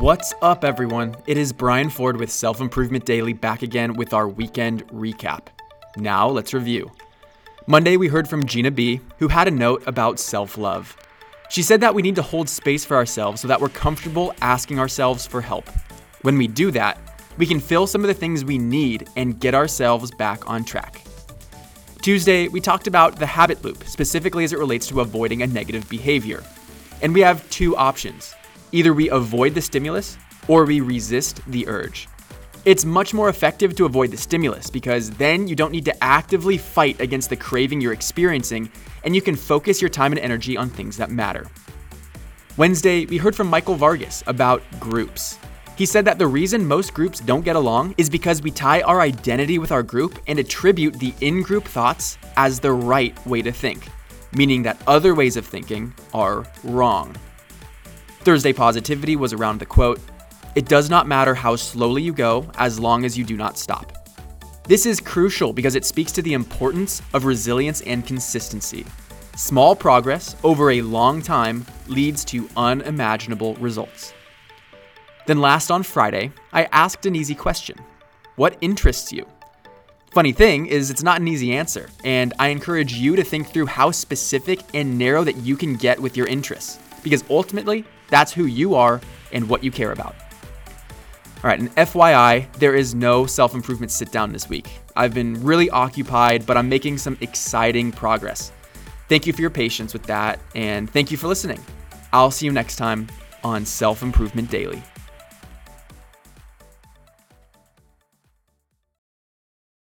What's up, everyone? It is Brian Ford with Self Improvement Daily back again with our weekend recap. Now, let's review. Monday, we heard from Gina B., who had a note about self love. She said that we need to hold space for ourselves so that we're comfortable asking ourselves for help. When we do that, we can fill some of the things we need and get ourselves back on track. Tuesday, we talked about the habit loop, specifically as it relates to avoiding a negative behavior. And we have two options either we avoid the stimulus or we resist the urge. It's much more effective to avoid the stimulus because then you don't need to actively fight against the craving you're experiencing and you can focus your time and energy on things that matter. Wednesday, we heard from Michael Vargas about groups. He said that the reason most groups don't get along is because we tie our identity with our group and attribute the in group thoughts as the right way to think, meaning that other ways of thinking are wrong. Thursday positivity was around the quote It does not matter how slowly you go as long as you do not stop. This is crucial because it speaks to the importance of resilience and consistency. Small progress over a long time leads to unimaginable results. Then, last on Friday, I asked an easy question What interests you? Funny thing is, it's not an easy answer, and I encourage you to think through how specific and narrow that you can get with your interests, because ultimately, that's who you are and what you care about. All right, and FYI, there is no self improvement sit down this week. I've been really occupied, but I'm making some exciting progress. Thank you for your patience with that, and thank you for listening. I'll see you next time on Self Improvement Daily.